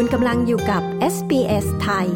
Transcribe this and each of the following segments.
คุณกำลังอยู่กับ SBS ไทย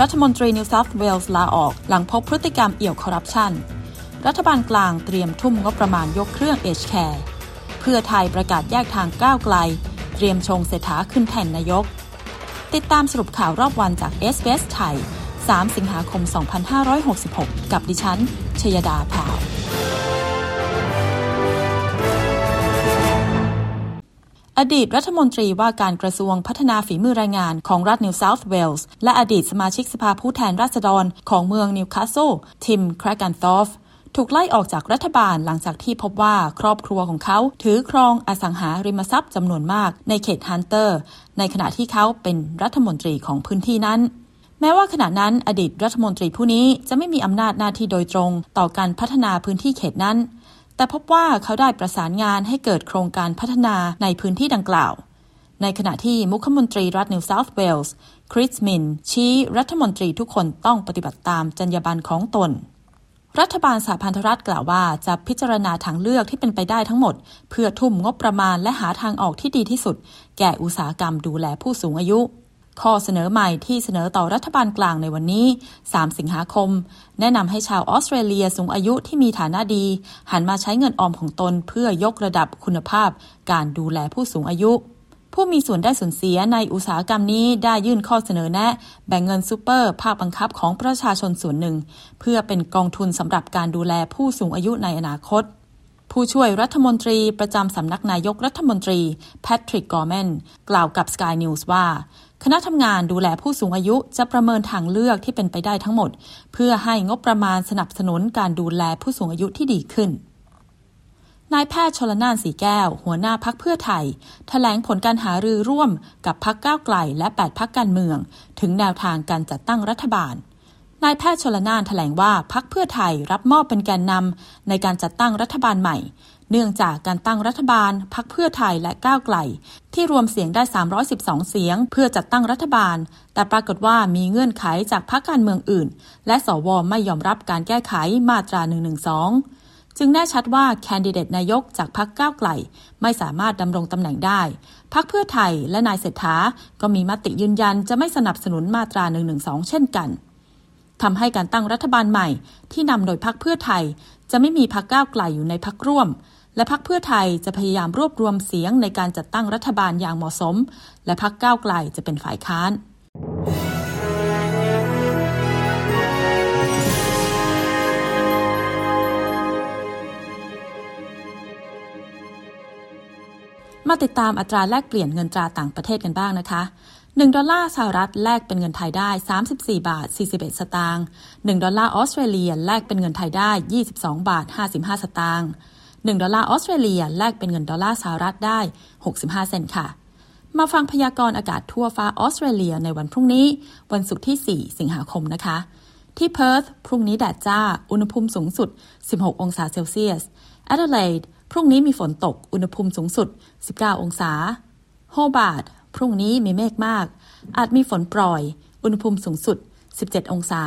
รัฐมนตรีนิวเซาท์เวลส์ลาออกหลังพบพฤติกรรมเอี่ยวคอร์รัปชัน รัฐบาลกลางเตรียมทุ่มงบประมาณยกเครื่องเอชแคร์เพื่อไทยประกาศแยกทางก้าวไกล เตรียมชงเศรษฐาขึ้นแทนนายก ติดตามสรุปข่าวรอบวันจาก s อ s ไทย 3 สิงหาคม 2566 กับดิฉัน ชยดาพาว อดีตรัฐมนตรีว่าการกระทรวงพัฒนาฝีมือแรงงานของรัฐนิวเซาท์เวลส์และอดีตสมาชิกสภาผู้แทนราษฎรของเมืองนิวคาสเซิลทิมครากันทอฟถูกไล่ออกจากรัฐบาลหลังจากที่พบว่าครอบครัวของเขาถือครองอสังหาริมทรัพย์จำนวนมากในเขตฮันเตอร์ ในขณะที่เขาเป็นรัฐมนตรีของพื้นที่นั้น แม้ว่าขณะนั้นอดีตรัฐมนตรีผู้นี้จะไม่มีอำนาจหน้าที่โดยตรงต่อการพัฒนาพื้นที่เขตนั้น แต่พบว่าเขาได้ประสานงานให้เกิดโครงการพัฒนาในพื้นที่ดังกล่าว ในขณะที่มุขมนตรีรัฐนิวเซาท์เวลส์คริสมิน ชี้รัฐมนตรีทุกคนต้องปฏิบัติตามจรรยาบรรณของตน รัฐบาลสหพันธรัฐกล่าวว่าจะพิจารณาทางเลือกที่เป็นไปได้ทั้งหมด เพื่อทุ่มงบประมาณและหาทางออกที่ดีที่สุด แก่อุตสาหกรรมดูแลผู้สูงอายุ ข้อเสนอใหม่ที่เสนอต่อรัฐบาลกลางในวันนี้ 3 สิงหาคม แนะนำให้ชาวออสเตรเลียสูงอายุที่มีฐานะดี หันมาใช้เงินออมของตนเพื่อยกระดับคุณภาพ การดูแลผู้สูงอายุ ผู้มีส่วนได้ส่วนเสียในอุตสาหกรรมนี้ได้ยื่นข้อเสนอแนะ แบ่งเงินซูเปอร์ ภาคบังคับของประชาชนส่วนหนึ่ง เพื่อเป็นกองทุนสำหรับการดูแลผู้สูงอายุในอนาคตผู้ช่วยรัฐมนตรีประจำสำนักนายกรัฐมนตรีแพทริกกอร์แมนกล่าวกับ Sky News ว่า คณะทำงานดูแลผู้สูงอายุจะประเมินทางเลือกที่เป็นไปได้ทั้งหมด เพื่อให้งบประมาณสนับสนุนการดูแลผู้สูงอายุที่ดีขึ้นนายแพทย์ชลน่านศรีแก้ว หัวหน้าพรรคเพื่อไทยแถลงผลการหารือร่วมกับพรรคก้าวไกลและ 8 พรรคการเมือง ถึงแนวทางการจัดตั้งรัฐบาล นายแพทย์ชลน่านแถลงว่าพรรคเพื่อไทยรับมอบเป็นแกนนำำในการจัดตั้งรัฐบาลใหม่ เนื่องจากการตั้งรัฐบาลพักเพื่อไทยและก้าวไกล ที่รวมเสียงได้ 312 เสียง เพื่อจัดตั้งรัฐบาล แต่ปรากฏว่ามีเงื่อนไขจากพรรคการเมืองอื่น และสวไม่ยอมรับการแก้ไขมาตรา 112 จึงแน่ชัดว่าแคนดิเดตนายกจากพรรคก้าวไกล ไม่สามารถดำรงตำแหน่งได้พรรคเพื่อไทยและนายเศรษฐาก็มีมติยืนยันจะไม่สนับสนุนมาตรา 112 เช่นกันทำให้การตั้งรัฐบาลใหม่ ที่นำโดยพรรคเพื่อไทย จะไม่มีพรรคก้าวไกลอยู่ในพรรคร่วม และพักเพื่อไทยจะพยายามรวบรวมเสียงในการจัดตั้งรัฐบาลอย่างเหมาะสม และพักก้าวไกลจะเป็นฝ่ายค้านมาติดตามอัตราแลกเปลี่ยนเงินตราต่างประเทศกันบ้างนะคะ 1 ดอลลาร์สหรัฐแลกเป็นเงินไทยได้ 34 บาท 41 สตางค์ 1 ดอลลาร์ออสเตรเลียแลกเป็นเงินไทยได้ 22 บาท 55 สตางค์ 1 ดอลลาร์ออสเตรเลียแลกเป็นเงินดอลลาร์สหรัฐได้ 65 เซนต์ค่ะ มาฟังพยากรณ์อากาศทั่วฟ้าออสเตรเลียในวันพรุ่งนี้ วันศุกร์ที่ 4 สิงหาคมนะคะ ที่เพิร์ธพรุ่งนี้แดดจ้า อุณหภูมิสูงสุด 16 องศาเซลเซียสแอดิเลดพรุ่งนี้มีฝนตก อุณหภูมิสูงสุด 19 องศาโฮบาร์ตพรุ่งนี้มีเมฆมาก อาจมีฝนปรอย อุณหภูมิสูงสุด 17 องศา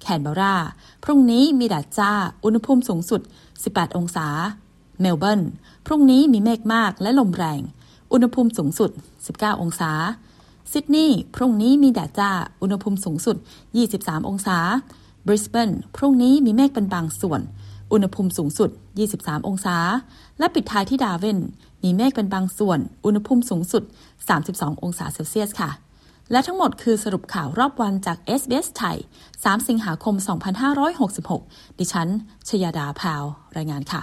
แคนเบรา พรุ่งนี้มีแดดจ้า อุณหภูมิสูงสุด 18 องศา เมลเบิร์นพรุ่งนี้มีเมฆมากและลมแรง อุณหภูมิสูงสุด 19 องศา ซิดนีย์พรุ่งนี้มีแดดจ้า อุณหภูมิสูงสุด 23 องศา บริสเบนพรุ่งนี้มีเมฆเป็นบางส่วน อุณหภูมิสูงสุด 23 องศา และปิดท้ายที่ดาวินมีเมฆเป็นบางส่วน อุณหภูมิสูงสุด 32 องศาเซลเซียสค่ะ และทั้งหมดคือสรุปข่าวรอบวันจาก SBS ไทย 3 สิงหาคม 2566 ดิฉัน ชยาดาพาว รายงานค่ะ